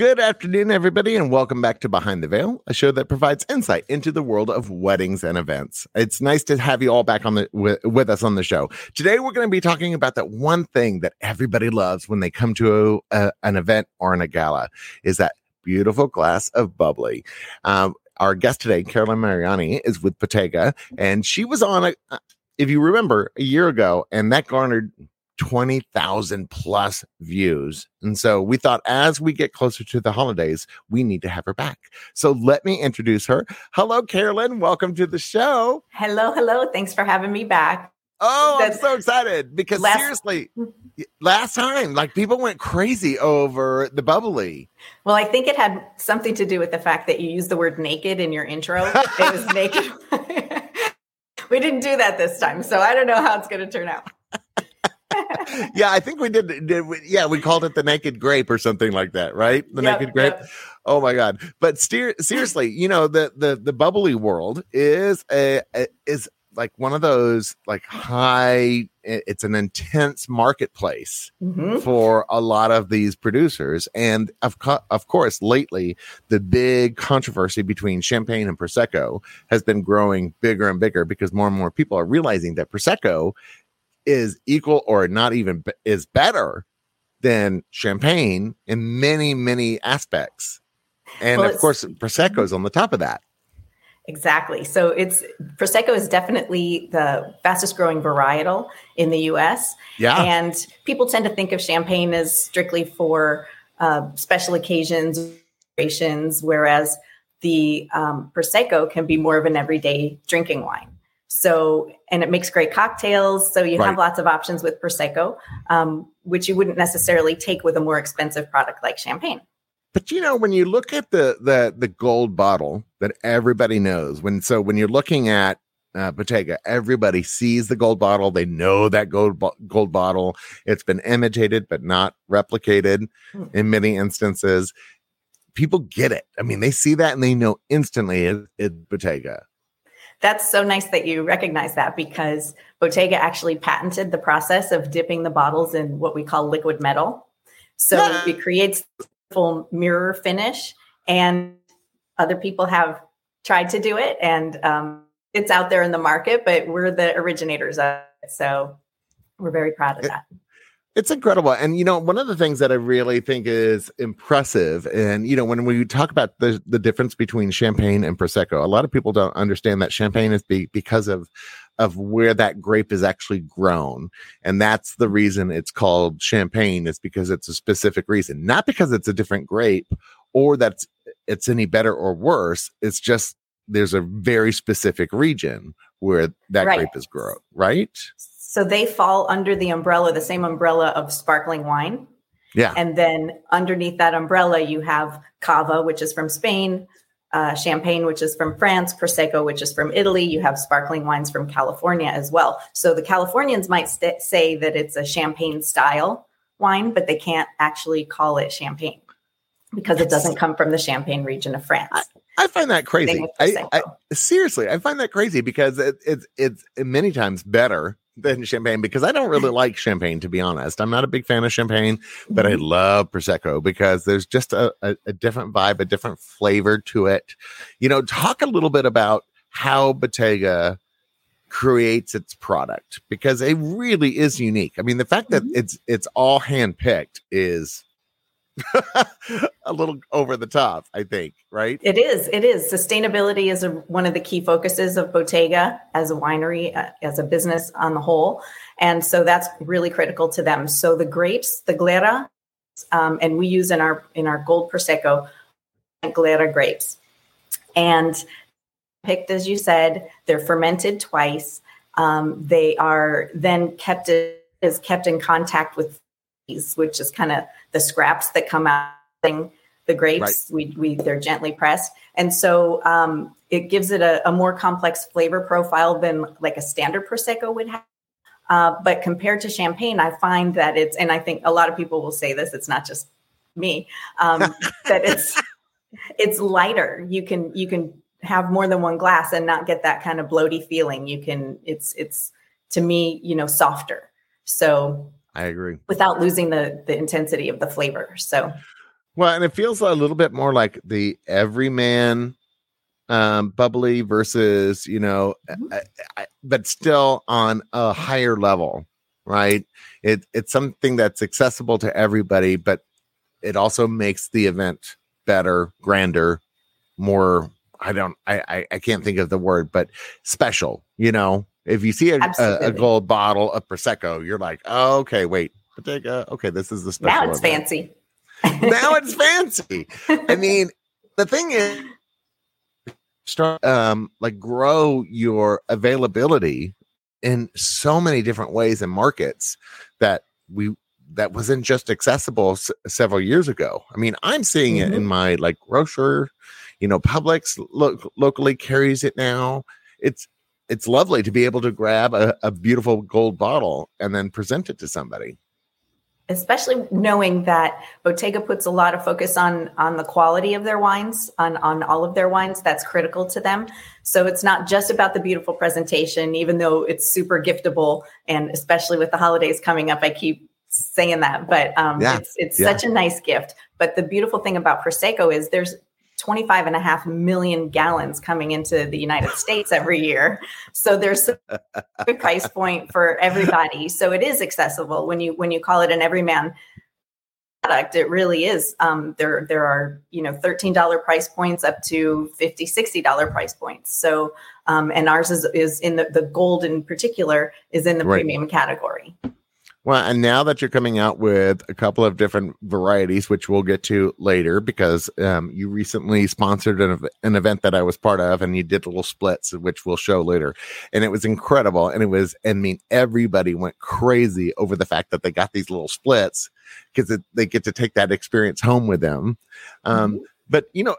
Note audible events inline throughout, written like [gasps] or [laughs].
Good afternoon, everybody, and welcome back to Behind the Veil, a show that provides insight into the world of weddings and events. It's nice to have you all back on the with, with us on the show. Today, we're going to be talking about that one thing that everybody loves when they come to a, an event or in a gala is that beautiful glass of bubbly. Um, our guest today, Carolyn Mariani, is with Bottega, and she was on a, if you remember, a year ago, and that garnered 20,000 plus views. And so we thought as we get closer to the holidays, we need to have her back. So let me introduce her. Hello, Carolyn. Welcome to the show. Hello, hello. Thanks for having me back. Oh, I'm so excited because last, seriously, last time, like people went crazy over the bubbly. Well, I think it had something to do with the fact that you used the word naked in your intro. it was naked. [laughs] [laughs] we didn't do that this time. So I don't know how it's going to turn out yeah, I think we did, did we, yeah, we called it the naked grape or something like that, right? The yep, naked grape. Yep. Oh my god. But steer, seriously, you know, the the the bubbly world is a, a is like one of those like high it's an intense marketplace mm-hmm. for a lot of these producers and of, co- of course lately the big controversy between champagne and prosecco has been growing bigger and bigger because more and more people are realizing that prosecco is equal or not even is better than champagne in many many aspects. And well, of course prosecco is on the top of that. Exactly. So it's prosecco is definitely the fastest growing varietal in the us yeah. And people tend to think of champagne as strictly for uh, special occasions whereas the um, prosecco can be more of an everyday drinking wine so, and it makes great cocktails. So you right. have lots of options with Prosecco, um, which you wouldn't necessarily take with a more expensive product like champagne. But you know, when you look at the the the gold bottle that everybody knows, when so when you're looking at uh, Bottega, everybody sees the gold bottle. They know that gold bo- gold bottle. It's been imitated but not replicated hmm. in many instances. People get it. I mean, they see that and they know instantly it's it Bottega. That's so nice that you recognize that because Bottega actually patented the process of dipping the bottles in what we call liquid metal. So yeah. it creates full mirror finish, and other people have tried to do it, and um, it's out there in the market. But we're the originators of it, so we're very proud of that. It's incredible. And, you know, one of the things that I really think is impressive, and, you know, when we talk about the, the difference between champagne and Prosecco, a lot of people don't understand that champagne is be, because of, of where that grape is actually grown. And that's the reason it's called champagne is because it's a specific reason, not because it's a different grape or that it's any better or worse. It's just there's a very specific region where that right. grape is grown, right? So they fall under the umbrella, the same umbrella of sparkling wine. Yeah. And then underneath that umbrella, you have cava, which is from Spain, uh, champagne, which is from France, prosecco, which is from Italy. You have sparkling wines from California as well. So the Californians might st- say that it's a champagne style wine, but they can't actually call it champagne because it doesn't come from the Champagne region of France. I, find that crazy. I, I, seriously, I find that crazy because it, it, it's many times better than champagne because I don't really [laughs] like champagne, to be honest. I'm not a big fan of champagne, but I mm-hmm. love Prosecco because there's just a, a, a, different vibe, a different flavor to it. You know, talk a little bit about how Bottega creates its product because it really is unique. I mean, the fact that mm-hmm. it's it's all handpicked is [laughs] a little over the top, I think, right? It is. It is. Sustainability is a, one of the key focuses of Bottega as a winery, uh, as a business on the whole. And so that's really critical to them. So the grapes, the Glera, um, and we use in our in our gold prosecco Glera grapes. And picked as you said, they're fermented twice. Um, they are then kept is kept in contact with which is kind of the scraps that come out of the grapes. Right. We, we they're gently pressed, and so um, it gives it a, a, more complex flavor profile than like a standard prosecco would have. Uh, but compared to champagne, I find that it's, and I think a lot of people will say this. It's not just me um, [laughs] that it's it's lighter. You can you can have more than one glass and not get that kind of bloaty feeling. You can it's it's to me you know softer. So I agree. Without losing the the intensity of the flavor. So Well, and it feels a little bit more like the everyman um, bubbly versus, you know, mm-hmm. I, I, but still on a higher level, right? It, it's something that's accessible to everybody, but it also makes the event better, grander, more. I don't, I, I, I can't think of the word, but special. You know, if you see a, a, a, gold bottle of prosecco, you're like, oh, okay, wait, Bottega. Okay, this is the special. Now it's fancy. now it's [laughs] fancy. I mean, the thing is, start um like grow your availability in so many different ways and markets that we that wasn't just accessible s- several years ago. I mean, I'm seeing mm-hmm. it in mm-hmm. my like grocer, you know, Publix lo- locally carries it now. It's it's lovely to be able to grab a, a beautiful gold bottle and then present it to somebody especially knowing that Bottega puts a lot of focus on on the quality of their wines, on on all of their wines. That's critical to them. So it's not just about the beautiful presentation, even though it's super giftable, and especially with the holidays coming up, I keep saying that. But um, yeah. it's it's yeah. such a nice gift. But the beautiful thing about prosecco is there's 25 and a half million gallons coming into the United States every year. So there's a price point for everybody. So it is accessible when you when you call it an everyman product it really is um, there there are you know $13 price points up to 50 $60 price points so um, and ours is is in the, the gold in particular is in the right. premium category well, and now that you're coming out with a couple of different varieties, which we'll get to later, because um, you recently sponsored an, an event that I was part of, and you did little splits, which we'll show later, and it was incredible. And it was, I mean, everybody went crazy over the fact that they got these little splits because they get to take that experience home with them. Um, mm-hmm. But you know,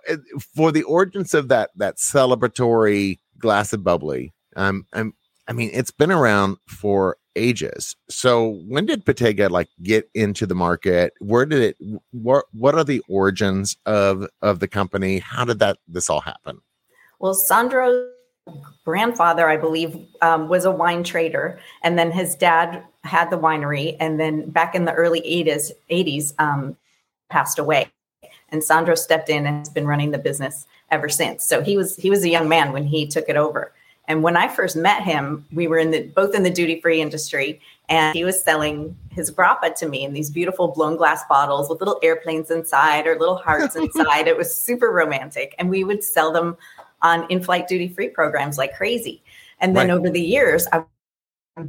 for the origins of that that celebratory glass of bubbly, um, I'm I mean, it's been around for ages. So when did Bottega like get into the market? Where did it what what are the origins of of the company? How did that this all happen? Well, Sandro's grandfather, I believe, um, was a wine trader, and then his dad had the winery, and then back in the early 80s, 80s um, passed away. And Sandro stepped in and has been running the business ever since. So he was he was a young man when he took it over. And when I first met him, we were in the both in the duty free industry, and he was selling his grappa to me in these beautiful blown glass bottles with little airplanes inside or little hearts [laughs] inside. It was super romantic, and we would sell them on in-flight duty free programs like crazy. And then right. over the years, I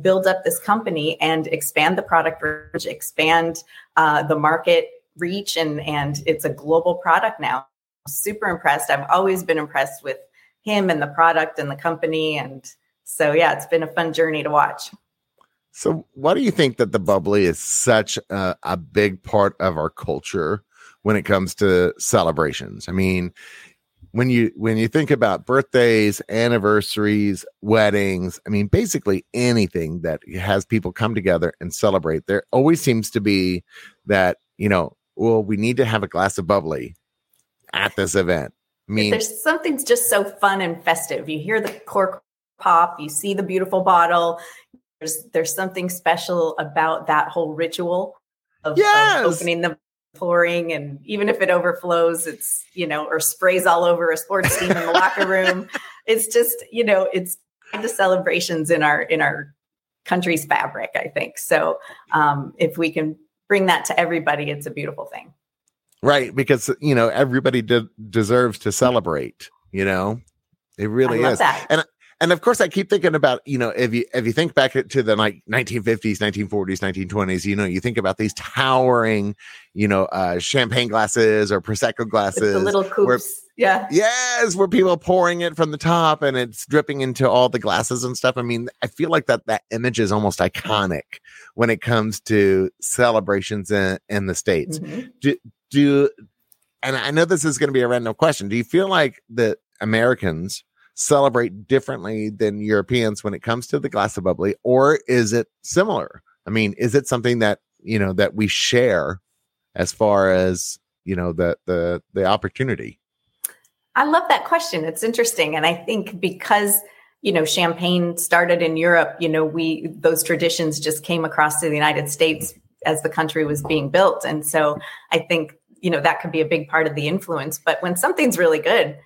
build up this company and expand the product range, expand uh, the market reach, and and it's a global product now. Super impressed. I've always been impressed with him and the product and the company. And so, yeah, it's been a fun journey to watch. So, why do you think that the bubbly is such a, a big part of our culture when it comes to celebrations? I mean, when you when you think about birthdays, anniversaries, weddings, I mean, basically anything that has people come together and celebrate, there always seems to be that you know, well, we need to have a glass of bubbly at this event I mean, there's something's just so fun and festive. You hear the cork pop, you see the beautiful bottle. There's there's something special about that whole ritual of, yes. of opening the pouring and even if it overflows it's you know or sprays all over a sports team in the locker room [laughs] it's just you know it's the celebrations in our in our country's fabric i think so um, if we can bring that to everybody it's a beautiful thing right because you know everybody de- deserves to celebrate you know? It really is. that. and and of course i keep thinking about you know if you if you think back to the like 1950s 1940s 1920s you know you think about these towering you know uh champagne glasses or prosecco glasses the little coupes. Where, yeah. Yes where people are pouring it from the top and it's dripping into all the glasses and stuff. I mean i feel like that that image is almost iconic when it comes to celebrations in, in the states. Mm-hmm. do, do and I know this is going to be a random question. Do you feel like that Americans celebrate differently than Europeans when it comes to the glass of bubbly, or is it similar? I mean, is it something that you know that we share as far as you know the the the opportunity? I love that question. It's interesting, and I think because you know champagne started in Europe, you know we those traditions just came across to the United States as the country was being built, and so I think you know that could be a big part of the influence. But when something's really good,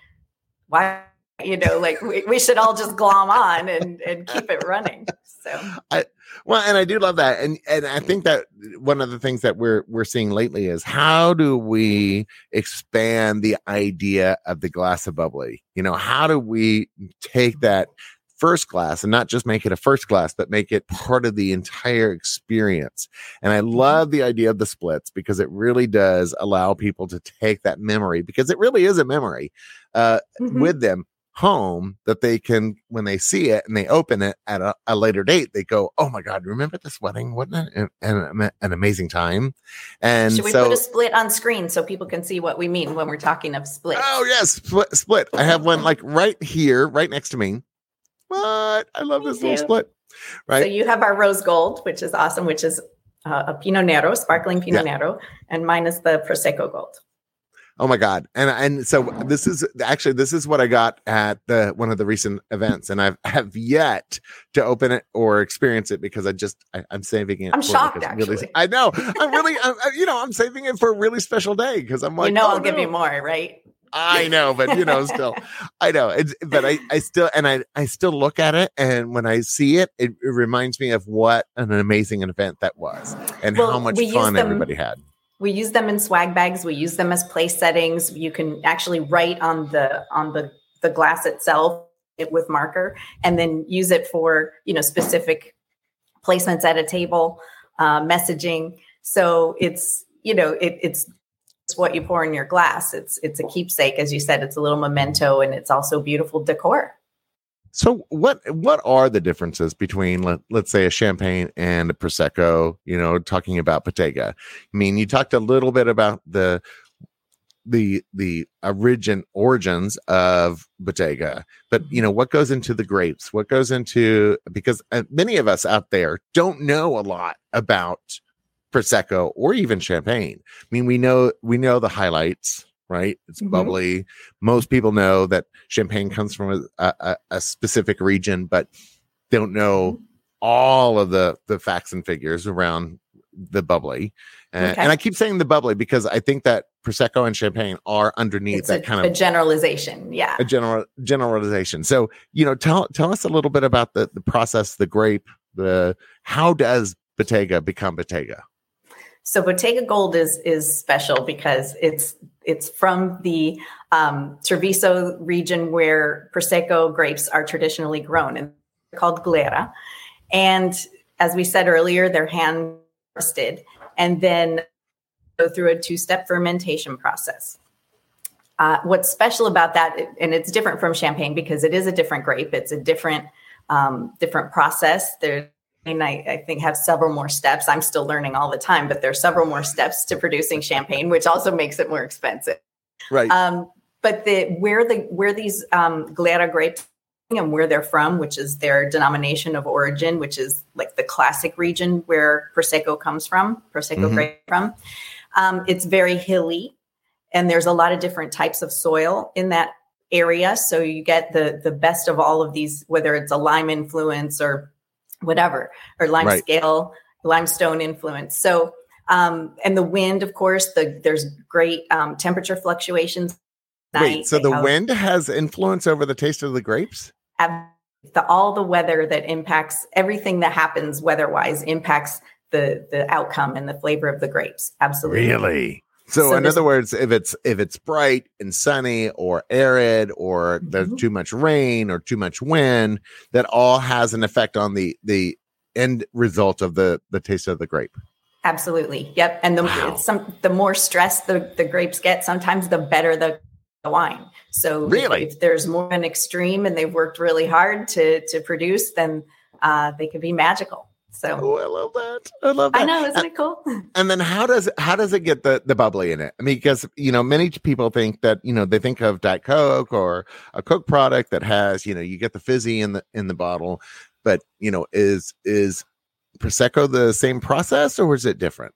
why you know like we, we should all just glom on and and keep it running. So I well, and I do love that, and and I think that one of the things that we're we're seeing lately is how do we expand the idea of the glass of bubbly? You know, how do we take that first class and not just make it a first class, but make it part of the entire experience. And I mm-hmm. love the idea of the splits because it really does allow people to take that memory because it really is a memory uh, mm-hmm. with them home that they can when they see it and they open it at a, a, later date they go oh my god remember this wedding wasn't it an, an, an amazing time and should we so, put a split on screen so people can see what we mean when we're talking of split oh yes split, split i have one like right here right next to me what? I love Me this too. little split. Right. So you have our rose gold, which is awesome, which is uh, a Pinot Nero, sparkling Pinot yeah. Nero, and mine is the Prosecco gold. Oh my god! And and so this is actually this is what I got at the one of the recent events, and I've [laughs] have yet to open it or experience it because I just I, am saving it. I'm shocked. Actually, really, I know. I'm really, [laughs] I'm, you know, I'm saving it for a really special day because I'm like, you know, oh, I'll no. give you more, right? I know, but you know, still, [laughs] I know. It's, but I, I still, and I, I still look at it, and when I see it, it, it reminds me of what an amazing event that was, and well, how much fun them, everybody had. We use them in swag bags. We use them as place settings. You can actually write on the on the the glass itself with marker, and then use it for you know specific placements at a table, uh, messaging. So it's you know it, it's what you pour in your glass. It's it's a keepsake, as you said. It's a little memento, and it's also beautiful decor. So what what are the differences between let, let's say a champagne and a prosecco? You know, talking about Bottega. I mean, you talked a little bit about the the the origin origins of Bottega, but you know what goes into the grapes, what goes into because uh, many of us out there don't know a lot about prosecco or even champagne. I mean, we know we know the highlights, right? It's mm-hmm. bubbly. Most people know that champagne comes from a, a, a specific region, but don't know all of the the facts and figures around the bubbly. And, okay. and I keep saying the bubbly because I think that prosecco and champagne are underneath it's that a, kind of a generalization. Yeah, a general generalization. So you know, tell tell us a little bit about the the process, the grape, the how does Bottega become Bottega? So Bottega Gold is is special because it's it's from the um, Treviso region where Prosecco grapes are traditionally grown, and called Glera. And as we said earlier, they're hand roasted and then go through a two step fermentation process. Uh, what's special about that, and it's different from champagne because it is a different grape. It's a different um, different process. There mean, I, I, think have several more steps. I'm still learning all the time, but there's several more steps to producing champagne, which also makes it more expensive. Right. Um, but the where the where these um, Glera grapes and where they're from, which is their denomination of origin, which is like the classic region where prosecco comes from, prosecco mm-hmm. grape from. Um, it's very hilly, and there's a lot of different types of soil in that area. So you get the the best of all of these, whether it's a lime influence or whatever, or lime right. scale, limestone influence. So, um, and the wind, of course, the there's great um, temperature fluctuations. Wait, so the have, wind has influence over the taste of the grapes? The, all the weather that impacts everything that happens weather-wise impacts the the outcome and the flavor of the grapes. Absolutely. Really? So, so in other words, if it's if it's bright and sunny or arid or there's mm-hmm. too much rain or too much wind, that all has an effect on the the end result of the the taste of the grape. Absolutely. Yep. And the wow. some the more stress the the grapes get, sometimes the better the, the wine. So really, if, if, there's more an extreme and they've worked really hard to to produce, then uh, they can be magical. So oh, I love that. I love that. I know, isn't and, it cool? [laughs] And then how does how does it get the the bubbly in it? I mean, because you know, many people think that you know they think of Diet Coke or a Coke product that has you know you get the fizzy in the in the bottle, but you know is is prosecco the same process or is it different?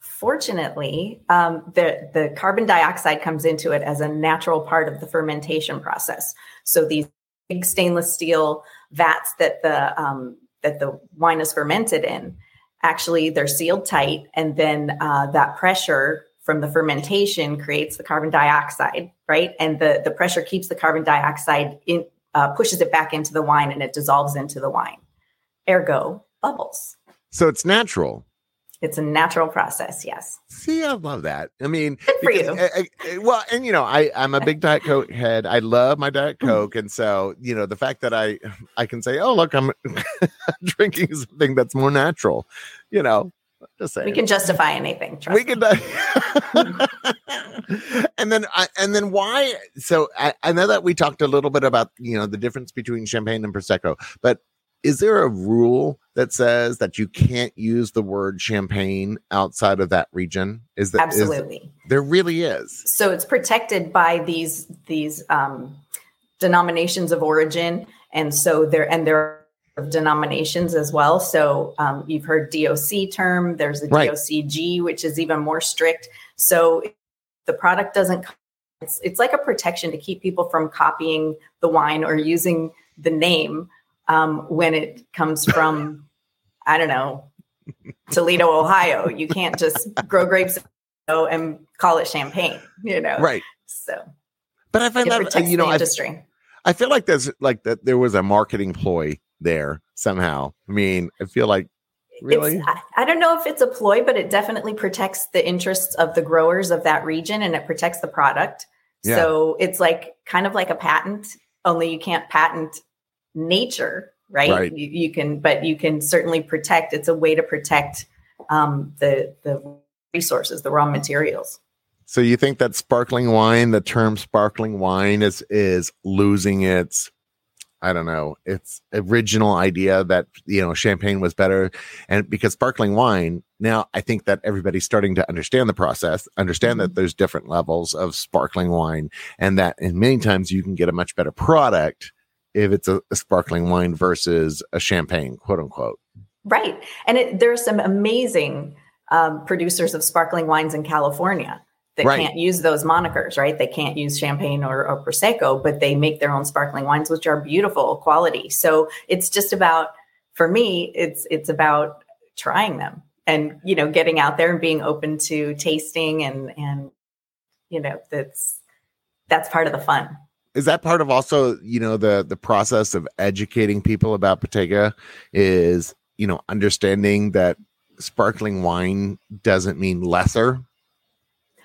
Fortunately, um, the the carbon dioxide comes into it as a natural part of the fermentation process. So these big stainless steel vats that the um, that the wine is fermented in actually they're sealed tight and then uh, that pressure from the fermentation creates the carbon dioxide, right? And the the pressure keeps the carbon dioxide in uh, pushes it back into the wine and it dissolves into the wine. Ergo, bubbles. So it's natural. It's a natural process. Yes. See, I love that. I mean, Good for you. I, I, well, and you know, I I'm a big Diet Coke head. I love my Diet Mm. Coke, and so you know, the fact that I I can say, oh look, I'm [laughs] drinking something that's more natural. You know, just saying. we can justify anything. Trust we can [laughs] and then I, and then why so I, I know that we talked a little bit about you know the difference between champagne and prosecco but is there a rule that says that you can't use the word champagne outside of that region is that Absolutely. there really is so it's protected by these these um, denominations of origin and so there and there are denominations as well so um, you've heard doc term there's a Right. docg which is even more strict so the product doesn't it's, it's like a protection to keep people from copying the wine or using the name um, when it comes from i don't know toledo ohio you can't just grow grapes and call it champagne you know right so but i find that uh, you know I, industry. I feel like there's like that there was a marketing ploy there somehow i mean i feel like really I, I don't know if it's a ploy, but it definitely protects the interests of the growers of that region and it protects the product. Yeah. So it's like kind of like a patent, only you can't patent nature, right? Right. You, you can, but you can certainly protect. It's a way to protect um, the the resources, the raw materials. So you think that sparkling wine, the term sparkling wine is is losing its I don't know, its original idea that you know champagne was better and because sparkling wine now I think that everybody's starting to understand the process, understand that there's different levels of sparkling wine and that and many times you can get a much better product if it's a, a sparkling wine versus a champagne, quote unquote. Right. And it, there are some amazing um, producers of sparkling wines in California that Right. can't use those monikers, right? They can't use champagne or, or Prosecco, but they make their own sparkling wines, which are beautiful quality. So it's just about, for me, it's it's about trying them and you know getting out there and being open to tasting and and you know that's that's part of the fun. Is that part of also you know the the process of educating people about Bottega is you know understanding that sparkling wine doesn't mean lesser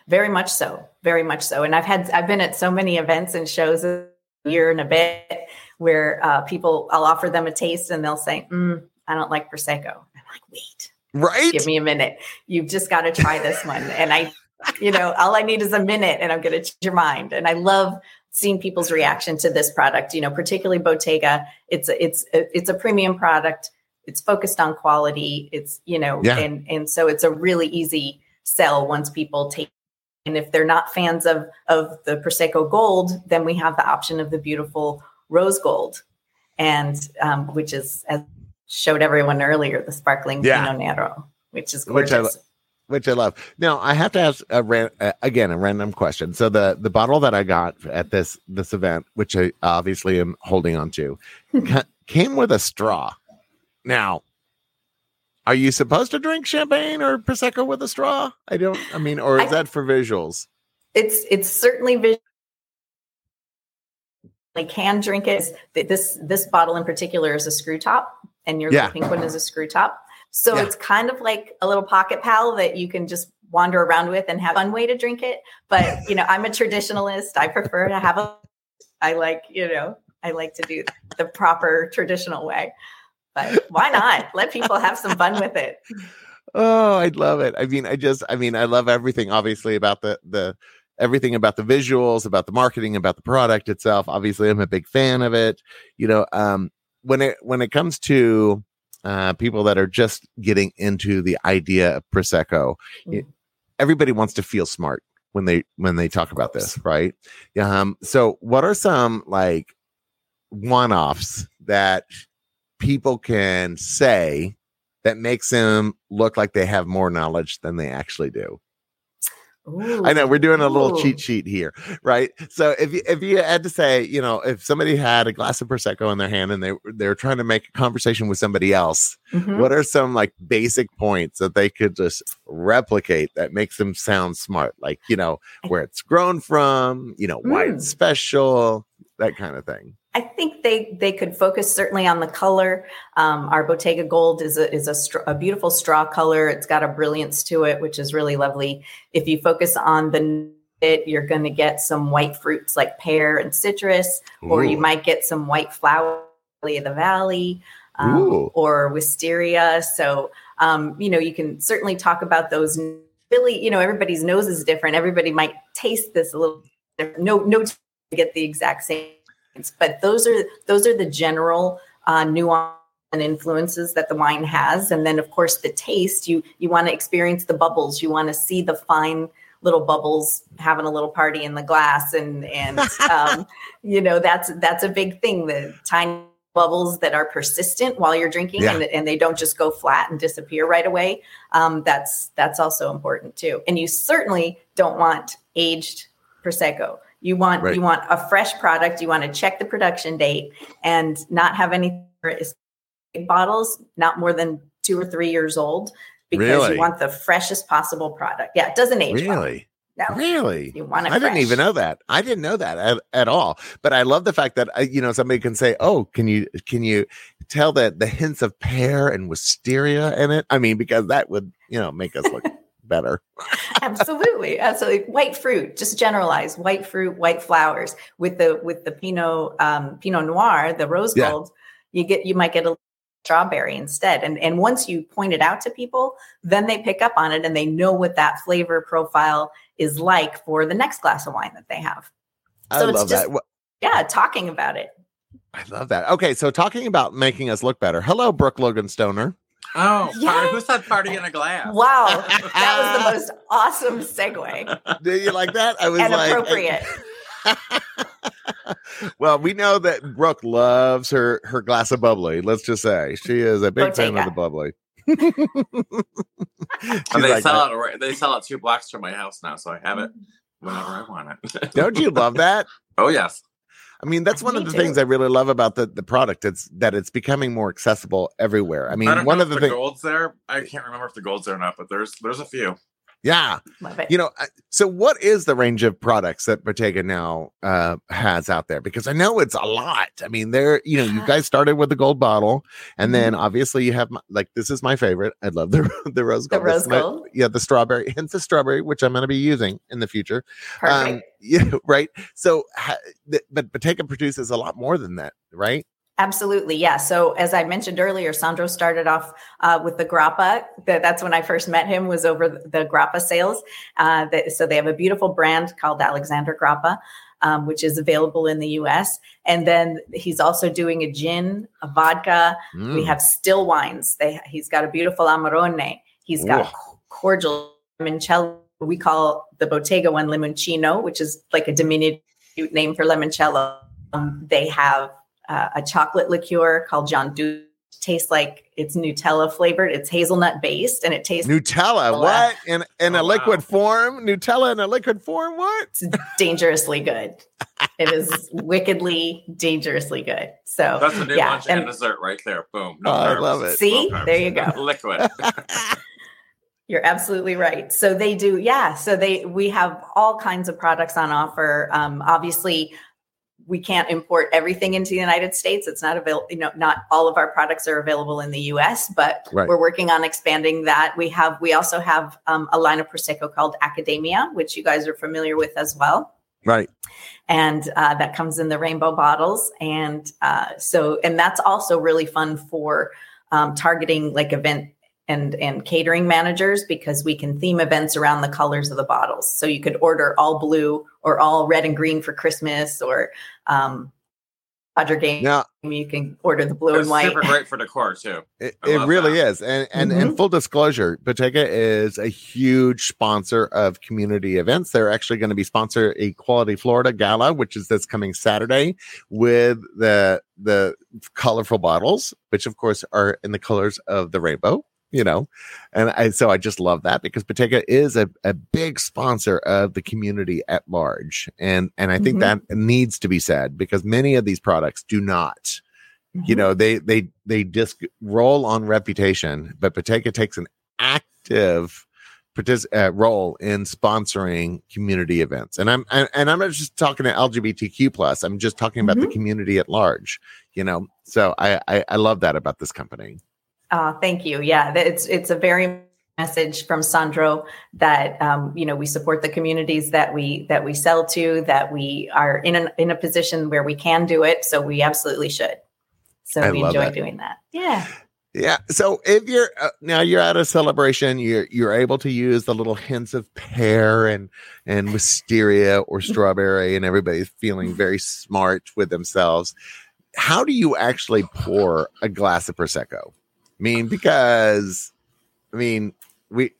Very much so. Very much so. And I've had I've been at so many events and shows a year and a bit where uh, people I'll offer them a taste and they'll say, mm, "I don't like prosecco." I'm like, "Wait, right give me a minute. You've just got to try this one." And I, you know, all I need is a minute, and I'm going to change your mind. And I love seeing people's reaction to this product. You know, particularly Bottega. It's a, it's a, it's a premium product. It's focused on quality. It's you know, Yeah. and and so it's a really easy sell once people take. And if they're not fans of of the Prosecco Gold, then we have the option of the beautiful Rose Gold, and um, which is as showed everyone earlier, the sparkling Yeah. Pinot Nero, which is gorgeous. which I love. Now I have to ask a ran- uh, again a random question. So the the bottle that I got at this this event, which I obviously am holding on to, ca- came with a straw. Now, are you supposed to drink champagne or prosecco with a straw? I don't. I mean, or is I- that for visuals? it's it's certainly visual. They can drink it. This this bottle in particular is a screw top, and your Yeah. pink one is a screw top. So Yeah. it's kind of like a little pocket pal that you can just wander around with and have fun way to drink it. But [laughs] you know, I'm a traditionalist. I prefer to have a. I like you know I like to do the proper traditional way. But why not let people have some fun with it? Oh, I'd love it. I mean, I just, I mean, I love everything. Obviously, about the the everything about the visuals, about the marketing, about the product itself. Obviously, I'm a big fan of it. You know, um, when it when it comes to uh, people that are just getting into the idea of prosecco, it- everybody wants to feel smart when they when they talk about this, right? Um, so, what are some like one offs that people can say that makes them look like they have more knowledge than they actually do. Ooh, I know we're doing a little ooh. cheat sheet here, right? So if you if you had to say, you know, if somebody had a glass of prosecco in their hand and they they're trying to make a conversation with somebody else, mm-hmm. what are some like basic points that they could just replicate that makes them sound smart? Like you know where it's grown from, you know, why mm. it's special, that kind of thing. I think they they could focus certainly on the color. Um, our Bottega Gold is a is a, str- a, beautiful straw color. It's got a brilliance to it, which is really lovely. If you focus on the it, you're going to get some white fruits like pear and citrus, Ooh. or you might get some white flower, of the valley, um, or wisteria. So um, you know you can certainly talk about those. Really, you know, everybody's nose is different. Everybody might taste this a little. Different. No, no, to get the exact same but those are those are the general uh, nuance and influences that the wine has, and then of course the taste. You you want to experience the bubbles. You want to see the fine little bubbles having a little party in the glass, and and [laughs] um, you know that's that's a big thing. The tiny bubbles that are persistent while you're drinking yeah. and, and, they don't just go flat and disappear right away um, that's that's also important too and you certainly don't want aged prosecco you want right. you want a fresh product. You want to check the production date and not have any bottles not more than two or three years old because really? you want the freshest possible product. Yeah, it doesn't age. Really. Well. No, really? You want it I fresh. didn't even know that. I didn't know that at, at all. But I love the fact that uh, you know somebody can say, "Oh, can you can you tell that the hints of pear and wisteria in it?" I mean, because that would you know make us look better. [laughs] absolutely, absolutely. White fruit, just generalize white fruit, white flowers with the with the Pinot um, Pinot Noir, the rose yeah. gold. You get you might get a strawberry instead. And and once you point it out to people, then they pick up on it and they know what that flavor profile is like for the next glass of wine that they have. I so love just, that. Yeah, talking about it. I love that. Okay, so talking about making us look better. Hello, Brooke Logan Stoner. Oh, [laughs] yes. who said party in a glass? Wow, [laughs] that was the most awesome segue. Did you like that? I was and like, appropriate. [laughs] well, we know that Brooke loves her her glass of bubbly. Let's just say she is a big Bottega. fan of the bubbly. they like, sell it. They sell it two blocks from my house now, so I have it whenever I want it. Don't you love that? Oh yes. I mean, that's uh, one Me of the too. things I really love about the, the product. It's that it's becoming more accessible everywhere. I mean, I one of the, the things gold's there. I can't remember if the gold's there or not, but there's there's a few. Yeah. You know, so what is the range of products that Bottega now uh, has out there? Because I know it's a lot. I mean, there, you know, you guys started with the gold bottle, and then mm-hmm. obviously you have my, like this is my favorite. I love the [laughs] the rose gold. The rose gold. My, yeah, the strawberry, [laughs] hence the strawberry, which I'm going to be using in the future. Um, Perfect. Um, [laughs] yeah, right. So, but Bottega produces a lot more than that, right? Absolutely, yeah. So as I mentioned earlier, Sandro started off uh, with the grappa. that's when I first met him. Was over the grappa sales. Uh, so they have a beautiful brand called Alexander Grappa, um, which is available in the U.S. And then he's also doing a gin, a vodka. Mm. We have still wines. They he's got a beautiful Amarone. He's got Ooh. cordial limoncello. We call the Bottega one limoncino, which is like a diminutive name for limoncello. Um, they have uh, a chocolate liqueur called Gianduia. Tastes like it's Nutella flavored. It's hazelnut based, and it tastes Nutella. Nutella. What in in oh, a liquid wow. form? Nutella in a liquid form? What? It's dangerously good. it is wickedly dangerously good. So that's a new yeah, lunch and, and dessert right there. Boom. No oh, I love it. See, there you go. [laughs] liquid. [laughs] You're absolutely right. So they do, yeah. So they we have all kinds of products on offer. Um, obviously, we can't import everything into the United States. It's not available, you know, not all of our products are available in the US, but right. we're working on expanding that. We have, we also have um, a line of Prosecco called Accademia, which you guys are familiar with as well. Right. And uh, that comes in the rainbow bottles. And uh, so, and that's also really fun for um, targeting like event and and catering managers because we can theme events around the colors of the bottles. So you could order all blue or all red and green for Christmas or um Dodger game. Yeah. You can order the blue and white. Super great for decor too. [laughs] It, it really that. is. And and mm-hmm. and full disclosure, Bottega is a huge sponsor of community events. They're actually going to be sponsor a Equality Florida Gala, which is this coming Saturday with the the colorful bottles, which of course are in the colors of the rainbow you know, and I so I just love that because Bottega is a, a big sponsor of the community at large, and and I think Mhm. that needs to be said because many of these products do not. You Mhm. know, they they they just roll on reputation, but Bottega takes an active partic- uh, role in sponsoring community events, and I'm and, and I'm not just talking to LGBTQ plus. I'm just talking about the community at large. You know, so I, I I love that about this company. Uh, thank you. Yeah, it's it's a very message from Sandro that um, you know we support the communities that we that we sell to, that we are in an, in a position where we can do it. So we absolutely should. So I we enjoy that. doing that. Yeah. Yeah. So if you're uh, now you're at a celebration, you're you're able to use the little hints of pear and and wisteria or strawberry, and everybody's feeling very smart with themselves. How do you actually pour a glass of prosecco? I mean, because I mean we.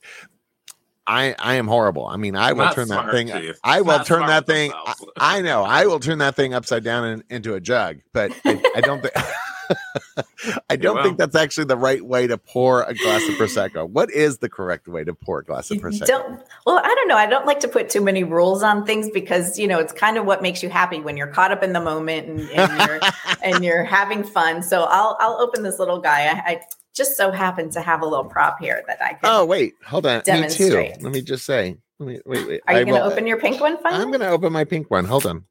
I, I am horrible. I mean, I will Not turn that thing. Keith. I will Not turn that thing. I. I know. I will turn that thing upside down and into a jug. But I, I don't think. [laughs] I don't will. think that's actually the right way to pour a glass of prosecco. What is the correct way to pour a glass of You prosecco? don't well i don't know i don't like to put too many rules on things because you know it's kind of what makes you happy when you're caught up in the moment and, and you're [laughs] and you're having fun so i'll i'll open this little guy i, I just so happen to have a little prop here that i can oh wait, hold on. Me too. Let me just say. Let me wait. wait. are you going to open your pink one finally? I'm going to open my pink one. Hold on.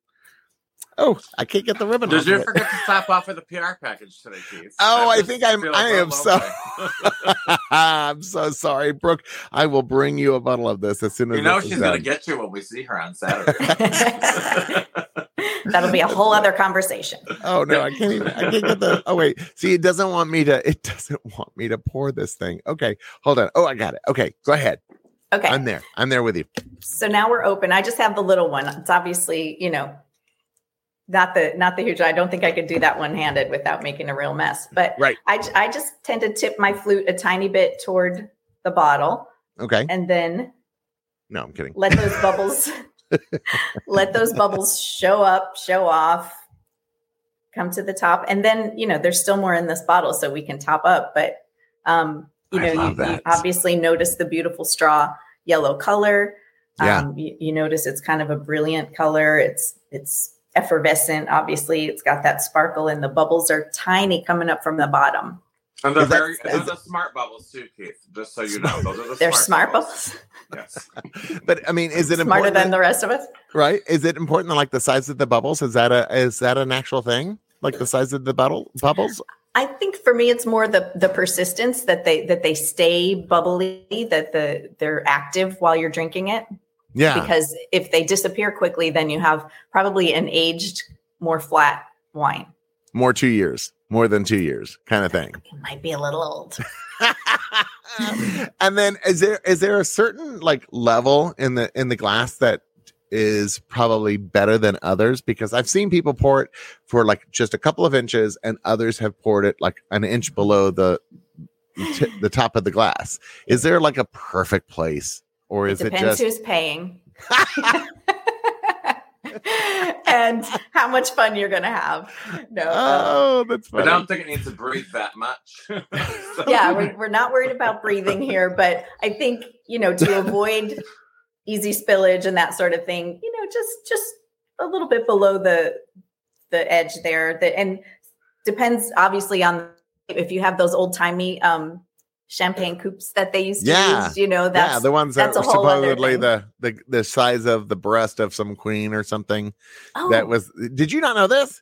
Oh, I can't get the ribbon. Did you forget to stop off with the PR package today, Keith? [laughs] Oh, I just think I'm- feel I a am oh, so- [laughs] I'm so sorry, Brooke. I will bring you a bottle of this as soon as you know she's gonna get you when we see her on Saturday. [laughs] That'll be a whole other conversation. Oh no, I can't even. I can't get the. Oh wait, see, it doesn't want me to. It doesn't want me to pour this thing. Okay, hold on. Oh, I got it. Okay, go ahead. Okay. I'm there. I'm there with you. so now we're open. I just have the little one. It's obviously, you know, not the not the huge. I don't think I could do that one handed without making a real mess. But Right. I just tend to tip my flute a tiny bit toward the bottle Okay. and then No, I'm kidding. let those [laughs] bubbles let those bubbles show up, show off, come to the top, and then you know there's still more in this bottle, so we can top up. But um, you know, you, you obviously notice the beautiful straw yellow color. Yeah. Um, you, you notice it's kind of a brilliant color. It's it's effervescent. Obviously, it's got that sparkle, and the bubbles are tiny coming up from the bottom. and they're very those is- are the smart bubbles too, Keith. Just so you know, those are the [laughs] They're smart, smart bubbles, [laughs] Yes. [laughs] But I mean, is it smarter important? than the rest of us. right? Is it important? Like the size of the bubbles? Is that a is that an actual thing? Like the size of the bubble bubbles? I think for me, it's more the the persistence that they that they stay bubbly, that the they're active while you're drinking it. Yeah. Because if they disappear quickly, then you have probably an aged, more flat wine. more two years, more than two years, kind of thing. It might be a little old. [laughs] and then is there is there a certain like level in the in the glass that is probably better than others because I've seen people pour it for like just a couple of inches and others have poured it like an inch below the t- the top of the glass. Is there like a perfect place or It is it, depends just who's paying. [laughs] and how much fun you're going to have. No. um, Oh, that's I don't think it needs to breathe that much. [laughs] So- yeah, we're, we're not worried about breathing here, but I think, you know, to avoid easy spillage and that sort of thing, you know, just just a little bit below the the edge there. that and depends obviously on if you have those old timey um champagne coupes that they used to Yeah. use, you know, that's yeah, the ones that that's were a whole other supposedly the, the the size of the breast of some queen or something. oh, That was. Did you not know this?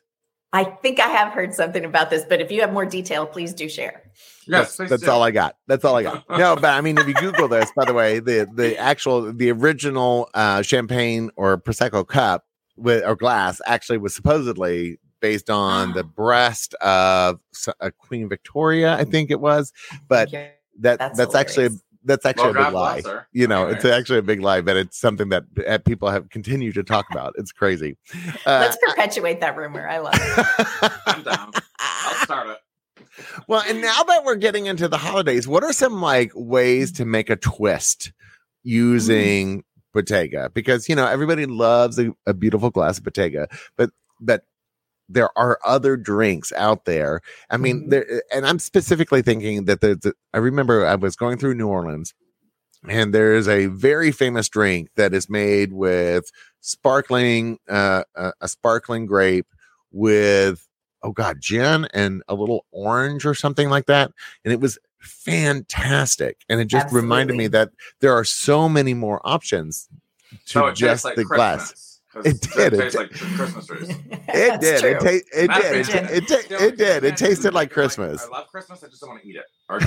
I think I have heard something about this, but if you have more detail, please do share. yes, that's, that's all I got. That's all I got. [laughs] No, but I mean, if you Google this, by the way, the the actual the original uh, champagne or prosecco cup with or glass actually was supposedly based on the [gasps] breast of s- uh, Queen Victoria, I think it was. But Yeah, that That's that's, actually that's actually Well, a big God lie. bless her. You know, Anyways. it's actually a big lie, but it's something that uh, people have continued to talk about. It's crazy. Uh, let's perpetuate that rumor. I love it. [laughs] I'm down. I'll start it. well, and now that we're getting into the holidays, what are some like ways to make a twist using Bottega? Because you know everybody loves a, a beautiful glass of Bottega, but but there are other drinks out there. I mean, Mhm. there, and I'm specifically thinking that the, the I remember I was going through New Orleans, and there is a very famous drink that is made with sparkling, uh, a, a sparkling grape with oh god, gin and a little orange or something like that, and it was fantastic. And it just reminded me that there are so many more options to So just like the glass. Christmas. 'cause It did, it tastes did. like Christmas trees. It did. It, ta- it did. It, ta- it, ta- it did. It can't tasted like it. Christmas. I love Christmas. I just don't want to eat it. Or.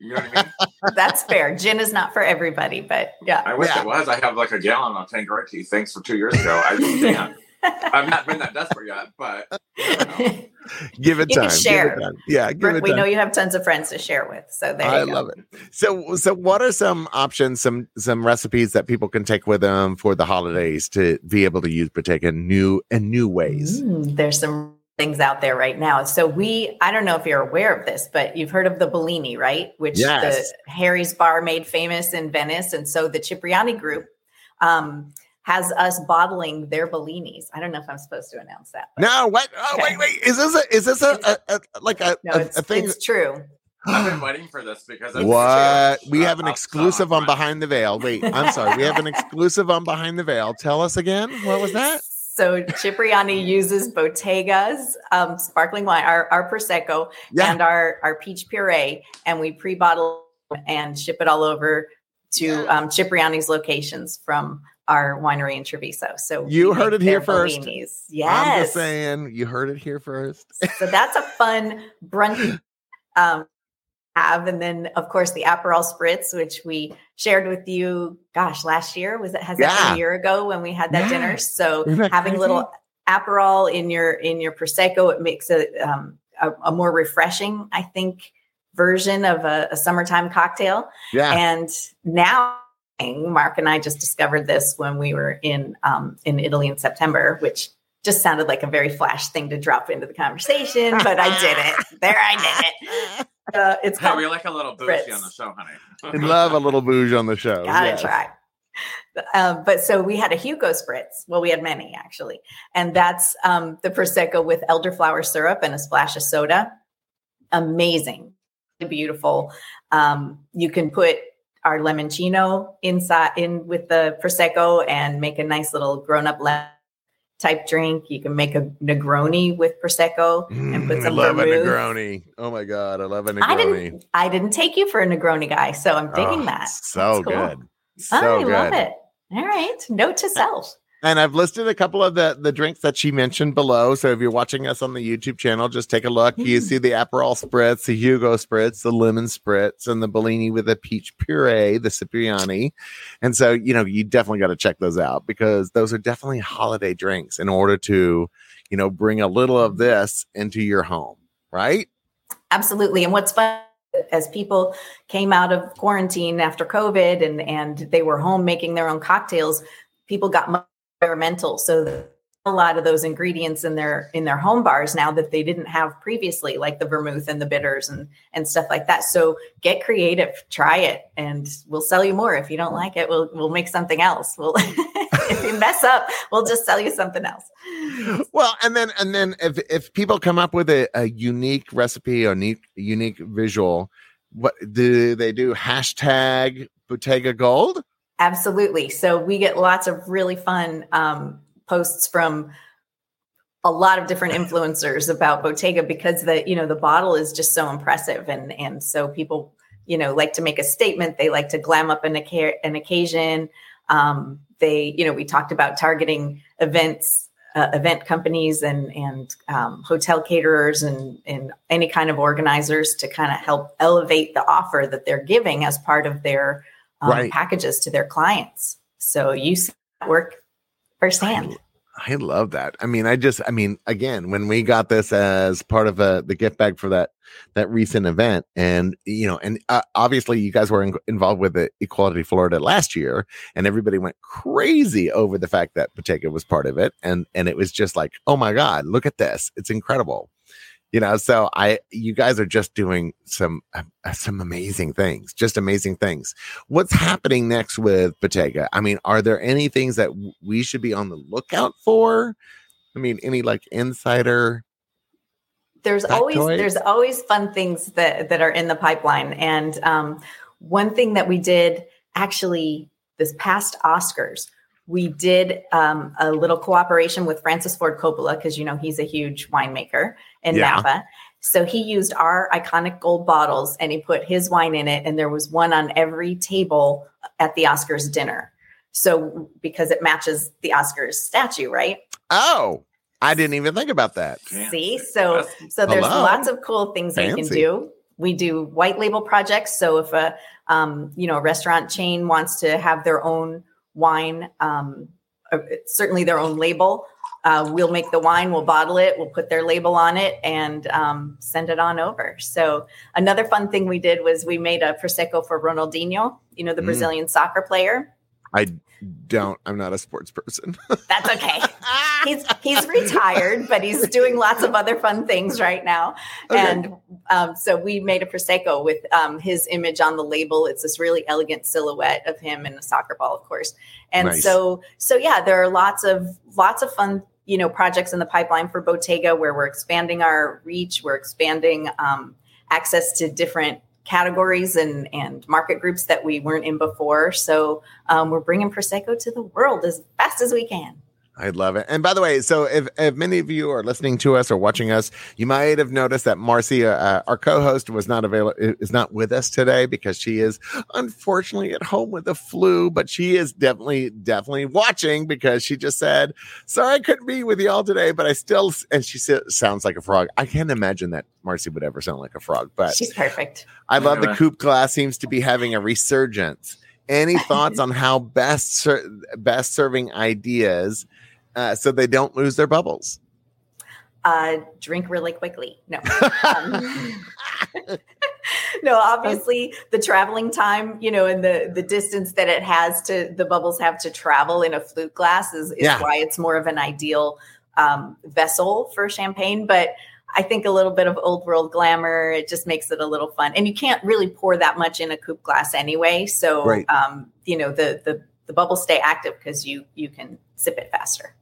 You know what I mean? [laughs] That's fair. Gin is not for everybody, but yeah. I wish Yeah. it was. I have like a gallon of Tanqueray thanks for two years ago. I [laughs] just can't. I've not been that desperate yet, but you know. [laughs] Give it You time. can share. Give it time. Yeah, give Brooke, it we time. know you have tons of friends to share with. So there I you go. love it. So, so what are some options, some some recipes that people can take with them for the holidays to be able to use Bottega in new and new ways? Mm, there's some things out there right now. So we, I don't know if you're aware of this, but you've heard of the Bellini, right? Which Yes. the Harry's Bar made famous in Venice, and so the Cipriani Group um, has us bottling their Bellinis. I don't know if I'm supposed to announce that. but- No, what? Oh, Okay. wait, wait. Is this a is this a, a, a like a, No, it's, a thing? it's true. I've been waiting for this because it's What? We have an exclusive on Behind the Veil. Wait, I'm sorry. We have an exclusive on Behind the Veil. Tell us again. What was that? So Cipriani uses Bottega's um, sparkling wine, our, our prosecco, Yeah. and our our peach puree, and we pre-bottle and ship it all over to Yeah. um, Cipriani's locations from our winery in Treviso. So You heard it here first. Bellinis. I'm just saying. You heard it here first. so that's a fun brunch [laughs] um, have, and then of course the Aperol spritz, which we shared with you. Gosh, last year was it? Has that been Yeah. a year ago when we had that Yeah. dinner? So that having crazy? little Aperol in your in your prosecco, it makes it um, a, a more refreshing, I think, version of a, a summertime cocktail. Yeah. And now, Mark and I just discovered this when we were in um, in Italy in September, which just sounded like a very flash thing to drop into the conversation, but I did it. [laughs] There, I did it. Uh, it's Hey, called we like a little bougie Fritz. on the show, honey. I love a little bouge on the show. Gotta Yes. try. Um, but so we had a Hugo spritz. Well, we had many actually, and that's um, the prosecco with elderflower syrup and a splash of soda. Amazing, beautiful. Um, you can put our limoncino inside in with the prosecco and make a nice little grown-up lemon type drink. You can make a Negroni with prosecco and put Mm, I some love a vermouth. Negroni. Oh my god, I love a Negroni. I didn't. I didn't take you for a Negroni guy, so I'm digging Oh, that. So cool. good. So Oh, I good. love it. All right. Note to self. And I've listed a couple of the the drinks that she mentioned below. So if you're watching us on the YouTube channel, just take a look. You Mm. see the Aperol spritz, the Hugo spritz, the lemon spritz, and the Bellini with the peach puree, the Cipriani. And so, you know, you definitely got to check those out because those are definitely holiday drinks in order to, you know, bring a little of this into your home, right? Absolutely. And what's fun as people came out of quarantine after COVID and and they were home making their own cocktails, people got more experimental. So a lot of those ingredients in their in their home bars now that they didn't have previously, like the vermouth and the bitters and and stuff like that. So get creative, try it, and we'll sell you more. If you don't like it, we'll we'll make something else. We'll [laughs] if you mess up, we'll just sell you something else. [laughs] well and then and then if if people come up with a, a unique recipe or unique unique visual what do they do hashtag bottega gold Absolutely. So we get lots of really fun um, posts from a lot of different influencers about Bottega because the you know the bottle is just so impressive and and so people you know like to make a statement. They like to glam up an, an occasion. Um, they you know we talked about targeting events. Uh, event companies and and um, hotel caterers and and any kind of organizers to kind of help elevate the offer that they're giving as part of their um, Right. packages to their clients. So you see that work firsthand. i love that i mean i just i mean again when we got this as part of uh the gift bag for that that recent event and you know and uh, obviously you guys were in, involved with the equality florida last year and everybody went crazy over the fact that Bottega was part of it and and it was just like oh my god look at this it's incredible you know so i you guys are just doing some uh, some amazing things just amazing things. What's happening next with bottega? I mean are there any things that w- we should be on the lookout for? I mean any like insider there's always there's always fun things that that are in the pipeline. And um, one thing that we did actually this past oscars we did um, a little cooperation with francis ford coppola because you know he's a huge winemaker in yeah. napa so he used our iconic gold bottles and he put his wine in it and there was one on every table at the oscars dinner so because it matches the oscars statue right oh I didn't even think about that. See, so so there's Hello. lots of cool things Fancy. we can do. We do white label projects. So if a um, you know a restaurant chain wants to have their own wine, um, uh, certainly their own label, uh, we'll make the wine, we'll bottle it, we'll put their label on it, and um, send it on over. So another fun thing we did was we made a prosecco for Ronaldinho, you know the mm. Brazilian soccer player. I don't. I'm not a sports person. [laughs] That's okay. he's he's retired, but he's doing lots of other fun things right now. Okay. And um, so we made a prosecco with um, his image on the label. It's this really elegant silhouette of him and a soccer ball, of course. And nice. so so yeah, there are lots of lots of fun you know projects in the pipeline for Bottega where we're expanding our reach. We're expanding um, access to different categories and and market groups that we weren't in before. So um, we're bringing prosecco to the world as fast as we can. I love it. And by the way, so if, if many of you are listening to us or watching us, you might have noticed that Marcy, uh, our co-host, was not available, is not with us today because she is unfortunately at home with a flu. But she is definitely, definitely watching because she just said, "Sorry, I couldn't be with y'all today, but I still." And she sounds like a frog. I can't imagine that Marcy would ever sound like a frog, but she's perfect. I love the coupe glass seems to be having a resurgence. Any [laughs] thoughts on how best ser- best serving ideas? Uh, so they don't lose their bubbles? Uh, drink really quickly. No. Um, [laughs] no, obviously the traveling time, you know, and the the distance that it has to the bubbles have to travel in a flute glass is, is yeah. why it's more of an ideal um, vessel for champagne. But I think a little bit of old world glamour, it just makes it a little fun. And you can't really pour that much in a coupe glass anyway. So right. um, you know, the the the bubbles stay active because you you can sip it faster.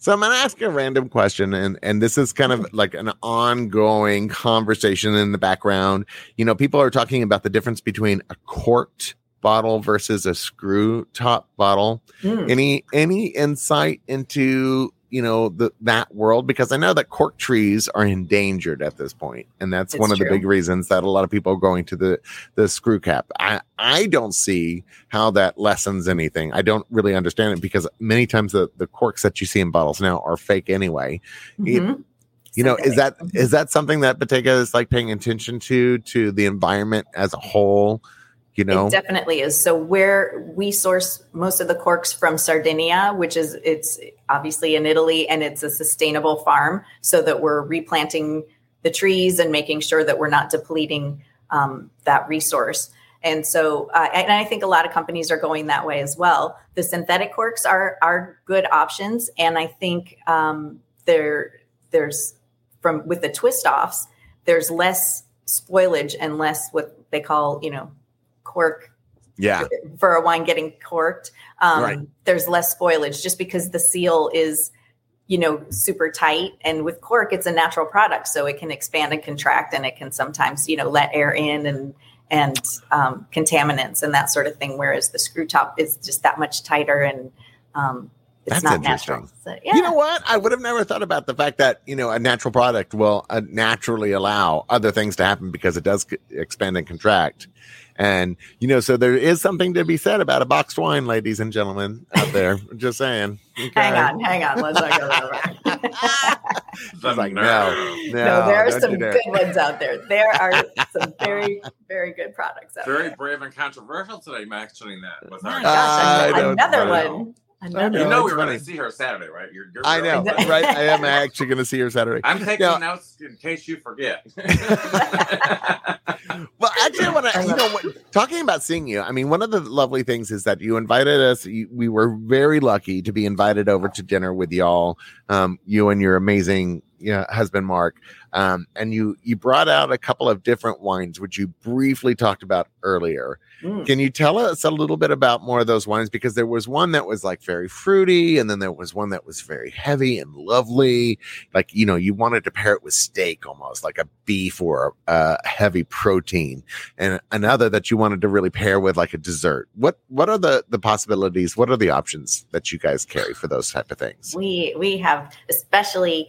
So I'm going to ask a random question, and and this is kind of like an ongoing conversation in the background. You know, people are talking about the difference between a corked bottle versus a screw top bottle. Mm. Any any insight into you know the, that world because i know that cork trees are endangered at this point and that's it's one of true. the big reasons that a lot of people are going to the the screw cap i i don't see how that lessens anything i don't really understand it because many times the the corks that you see in bottles now are fake anyway mm-hmm. it, you know is that mm-hmm. that something that bottega is like paying attention to to the environment as a whole you know? it definitely is. So where we source most of the corks from sardinia which is it's obviously in italy and it's a sustainable farm so that we're replanting the trees and making sure that we're not depleting um, that resource. And so uh, and i think a lot of companies are going that way as well. The synthetic corks are are good options. And i think um, there there's from with the twist offs there's less spoilage and less what they call you know cork yeah for a wine getting corked um, right. there's less spoilage just because the seal is you know super tight and with cork it's a natural product so it can expand and contract and it can sometimes you know let air in and and um, contaminants and that sort of thing whereas the screw top is just that much tighter and um, it's That's not natural. So, yeah. You know what? I would have never thought about the fact that you know a natural product will uh, naturally allow other things to happen because it does expand and contract. And, you know, so there is something to be said about a boxed wine, ladies and gentlemen out [laughs] there. Just saying. Okay. Hang on, hang on. Let's not go there. [laughs] like, no, no, no, there are some good ones out there. There are [laughs] some very, very good products out very there. Very brave and controversial today, mentioning that. With our gosh, uh, another one. Another you know we are going to see her Saturday, right? You're, you're I know, right? I am actually going to see her Saturday. I'm taking now, notes in case you forget. [laughs] [laughs] well, actually, when I want to, you know, what, talking about seeing you. I mean, one of the lovely things is that you invited us. You, we were very lucky to be invited over to dinner with y'all. Um, you and your amazing you know, husband Mark, um, and you you brought out a couple of different wines, which you briefly talked about earlier. Mm. Can you tell us a little bit about more of those wines? Because there was one that was like very fruity, and then there was one that was very heavy and lovely. Like, you know, you wanted to pair it with steak almost like a beef or a, a heavy protein, and another that you wanted to really pair with like a dessert. What what are the the possibilities? What are the options that you guys carry for those type of things? We we have especially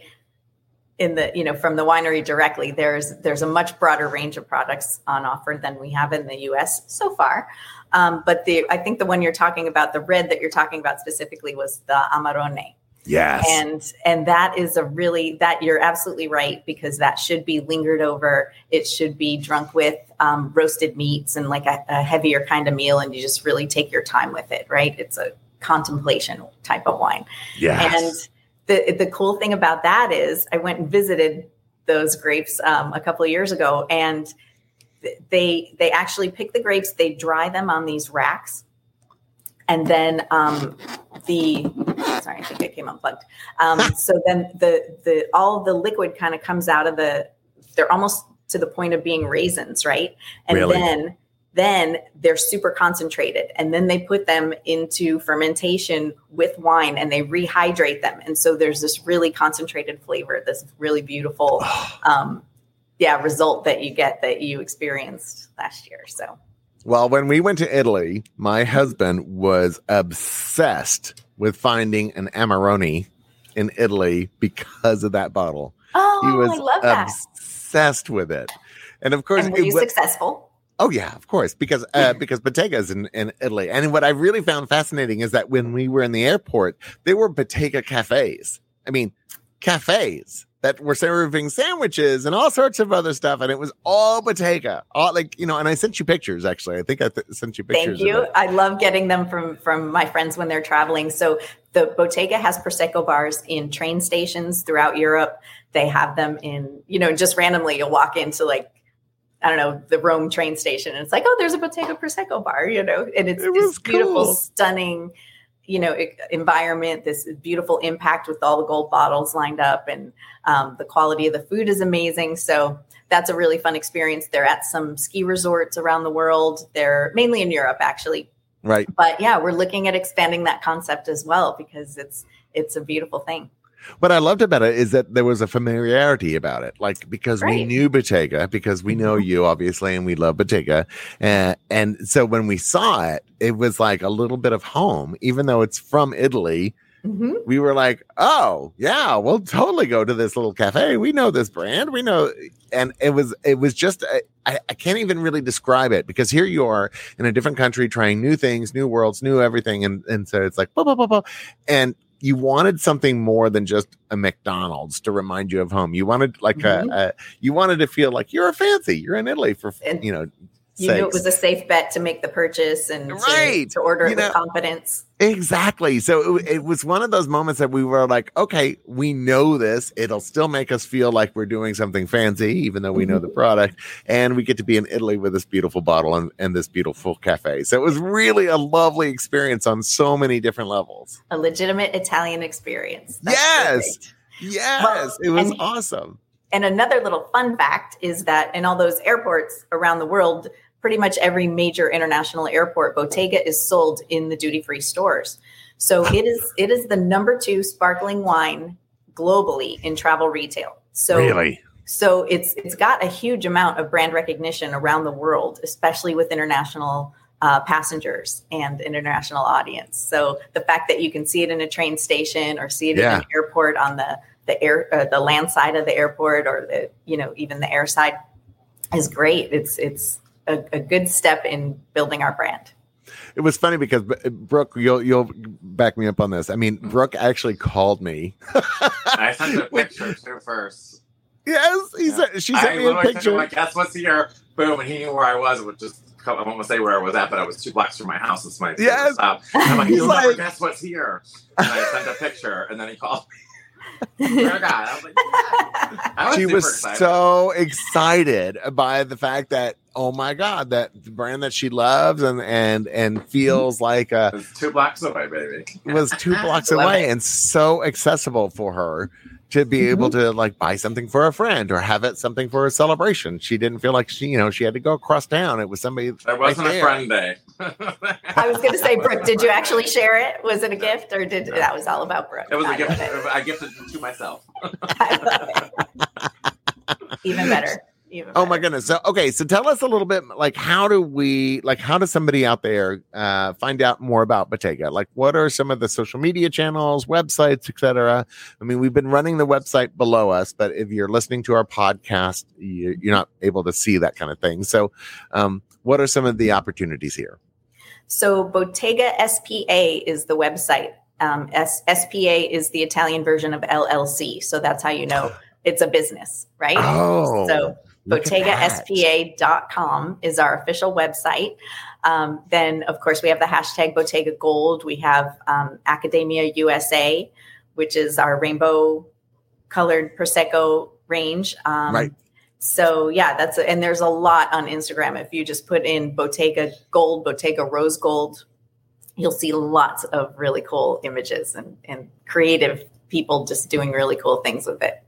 in the you know from the winery directly there's there's a much broader range of products on offer than we have in the us so far. Um, but the i think the one you're talking about the red that you're talking about specifically was the amarone. Yes. And and that is a really that you're absolutely right because that should be lingered over. It should be drunk with um, roasted meats and like a, a heavier kind of meal and you just really take your time with it right? It's a contemplation type of wine. Yes. and the the cool thing about that is I went and visited those grapes um, a couple of years ago, and they they actually pick the grapes, they dry them on these racks, and then um, the sorry, I think I came unplugged. Um, [laughs] so then the the all the liquid kind of comes out of the they're almost to the point of being raisins, right? And really? then then they're super concentrated and then they put them into fermentation with wine and they rehydrate them. And so there's this really concentrated flavor this really beautiful [sighs] um, yeah result that you get that you experienced last year so. Well when we went to italy my husband was obsessed with finding an amarone in italy because of that bottle. Oh he was I love that. obsessed with it. And of course and were you successful Oh yeah, of course, because uh, because Bottega is in, in Italy, and what I really found fascinating is that when we were in the airport, there were Bottega cafes. I mean, cafes that were serving sandwiches and all sorts of other stuff, and it was all Bottega, all like you know. And I sent you pictures actually. I think I th- sent you pictures. Thank you. I love getting them from from my friends when they're traveling. So the Bottega has prosecco bars in train stations throughout Europe. They have them in you know just randomly you'll walk into like I don't know, the Rome train station. And it's like, oh, there's a Bottega Prosecco bar, you know, and it's it this beautiful, cool. stunning, you know, environment, this beautiful impact with all the gold bottles lined up. And um, the quality of the food is amazing. So that's a really fun experience. They're at some ski resorts around the world. They're mainly in Europe, actually. Right. But yeah, we're looking at expanding that concept as well because it's it's a beautiful thing. What I loved about it is that there was a familiarity about it, like because right. we knew Bottega, because we know mm-hmm. you obviously, and we love Bottega, and and so when we saw it, it was like a little bit of home, even though it's from Italy. Mm-hmm. We were like, oh yeah, we'll totally go to this little cafe. We know this brand. We know, and it was it was just I, I can't even really describe it because here you are in a different country trying new things, new worlds, new everything, and and so it's like blah, blah, blah, blah. and you wanted something more than just a McDonald's to remind you of home. You wanted like mm-hmm. a, a, you wanted to feel like you're a fancy. You're in Italy for and you know you sakes. knew it was a safe bet to make the purchase and right. to, to order it you with confidence. Exactly. So it, it, was one of those moments that we were like, okay, we know this. It'll still make us feel like we're doing something fancy, even though we know the mm-hmm. product. And we get to be in Italy with this beautiful bottle and, and this beautiful cafe. So it was really a lovely experience on so many different levels. A legitimate Italian experience. That's yes. Perfect. Yes. Well, it was and, awesome. And another little fun fact is that in all those airports around the world, pretty much every major international airport, Bottega is sold in the duty free stores. So [laughs] it is it is the number two sparkling wine globally in travel retail. So really. So it's it's got a huge amount of brand recognition around the world, especially with international uh, passengers and international audience. So the fact that you can see it in a train station or see it yeah. in an airport on the the air uh, the land side of the airport or the you know even the air side is great. It's it's a, a good step in building our brand. It was funny because Brooke, you'll you'll back me up on this. I mean, mm-hmm. Brooke actually called me. I sent a [laughs] picture to first. Yes, he yeah. said she sent I me a picture. Like, guess what's here? Boom, and he knew where I was. It would just I won't to say where I was at, but I was two blocks from my house. It's my yes. stop. I'm like, you'll like, never guess what's here. And I sent a picture, and then he called me [laughs] was she was excited. so excited by the fact that oh my god that the brand that she loves and and and feels like uh two blocks away baby was two [laughs] blocks away it. and so accessible for her to be mm-hmm. able to like buy something for a friend or have it something for a celebration. She didn't feel like she, you know, she had to go across town. It was somebody. It wasn't right a friend day. [laughs] I was going to say, Brooke, did you actually share it? Was it a gift or did that was all about Brooke? It was a gift. I gifted it to myself. [laughs] Even better. Even oh my goodness. So okay, so tell us a little bit like how do we like how does somebody out there uh find out more about Bottega? Like what are some of the social media channels, websites, etc. I mean, we've been running the website below us, but if you're listening to our podcast, you, you're not able to see that kind of thing. So um what are some of the opportunities here? So Bottega SPA is the website. Um, S- SPA is the Italian version of LLC. So that's how you know [laughs] it's a business, right? Oh. So BottegaSPA.com is our official website. Um, then, of course, we have the hashtag Bottega Gold. We have um, Accademia USA, which is our rainbow colored Prosecco range. Um, right. So yeah, that's a, and there's a lot on Instagram. If you just put in Bottega Gold, Bottega Rose Gold, you'll see lots of really cool images and, and creative people just doing really cool things with it.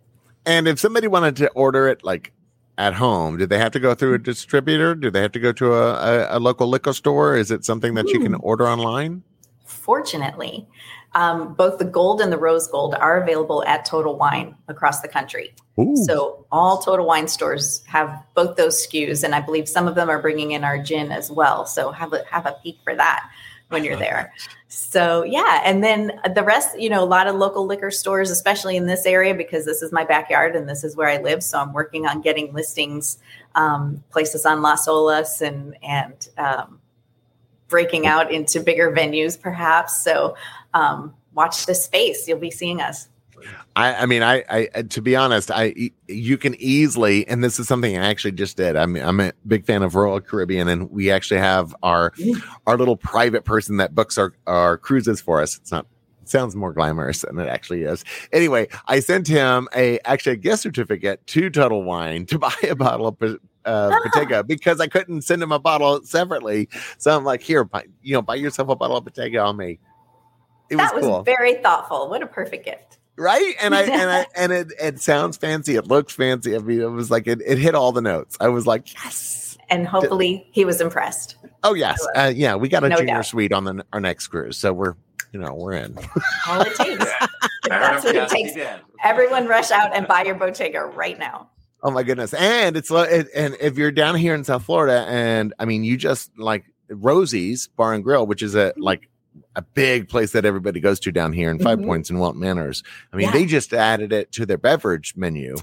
And if somebody wanted to order it like at home? Do they have to go through a distributor? Do they have to go to a, a, a local liquor store? Is it something that Ooh. you can order online? Fortunately, um, both the gold and the rose gold are available at Total Wine across the country. Ooh. So all Total Wine stores have both those SKUs, and I believe some of them are bringing in our gin as well. So have a have a peek for that when you're there. [laughs] So yeah, and then the rest, you know, a lot of local liquor stores, especially in this area, because this is my backyard and this is where I live. So I'm working on getting listings, um, places on Las Olas and and um, breaking out into bigger venues, perhaps. So um, watch the space; you'll be seeing us. I, I mean, I, I, to be honest, I, you can easily, and this is something I actually just did. I'm, I'm a big fan of Royal Caribbean, and we actually have our, our little private person that books our, our cruises for us. It's not, it sounds more glamorous than it actually is. Anyway, I sent him a, actually a gift certificate to Total Wine to [laughs] buy a bottle of uh, ah. Bottega because I couldn't send him a bottle separately. So I'm like, here, buy, you know, buy yourself a bottle of Bottega on me. It that was, was cool. very thoughtful. What a perfect gift right? And i and i [laughs] and it, it sounds fancy. It looks fancy. I mean it was like it, it hit all the notes. I was like yes. And hopefully he was impressed. Oh yes. Uh, yeah we got a no junior doubt. suite on the, our next cruise so we're you know we're in. [laughs] All it takes. [laughs] That's what it takes. everyone rush out and buy your bottega right now. Oh my goodness. And it's it, and if you're down here in south florida and i mean you just like rosie's bar and grill which is a like a big place that everybody goes to down here in Five mm-hmm. Points in Wilton Manors. I mean, yeah. they just added it to their beverage menu.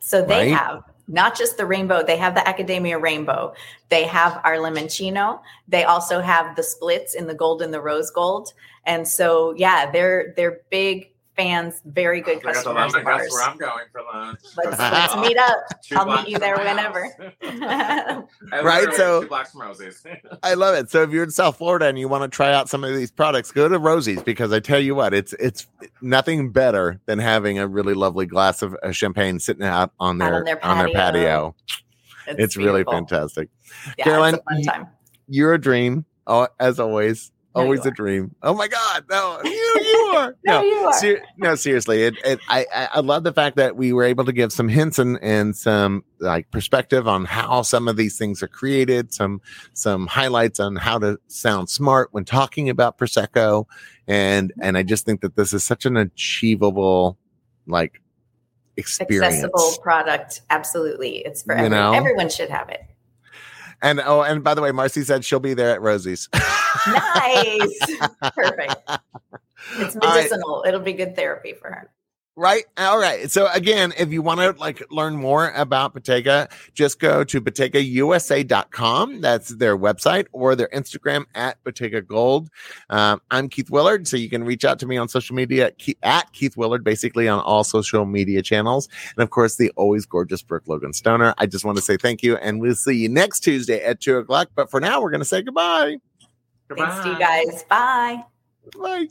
So they right? have not just the rainbow, they have the Accademia Rainbow. They have our Limoncino. They also have the splits in the gold and the rose gold. And so, yeah, they're they're big fans, very good oh, customers. That's where I'm going for lunch. Let's, let's [laughs] meet up. I'll meet you there whenever. [laughs] right. So [laughs] I love it. So if you're in South Florida and you want to try out some of these products, go to Rosie's because I tell you what, it's it's nothing better than having a really lovely glass of champagne sitting out on their, on their patio. On their patio. It's, it's really fantastic. Yeah, Caroline, you're a dream. Oh, as always. Always a dream. Oh my God. No, [laughs] you, you are. no, no, you are. Ser- no, seriously. It, it, I, I love the fact that we were able to give some hints and, and some like perspective on how some of these things are created, some, some highlights on how to sound smart when talking about Prosecco. And, mm-hmm. and I just think that this is such an achievable, like, experience. Accessible product. Absolutely. It's for you everyone. Know? Everyone should have it. And oh, and by the way, Marcy said she'll be there at Rosie's. nice. [laughs] Perfect. It's medicinal. Right. It'll be good therapy for her. Right. All right. So again, if you want to like learn more about Bottega, just go to BottegaUSA.com. That's their website or their Instagram at Bottega Gold. Um, I'm Keith Willard. So you can reach out to me on social media at Keith Willard, basically on all social media channels. And of course, the always gorgeous Brooke Logan Stoner. I just want to say thank you. And we'll see you next Tuesday at two o'clock. But for now, we're going to say goodbye. goodbye. Thanks to you guys. Bye. Bye.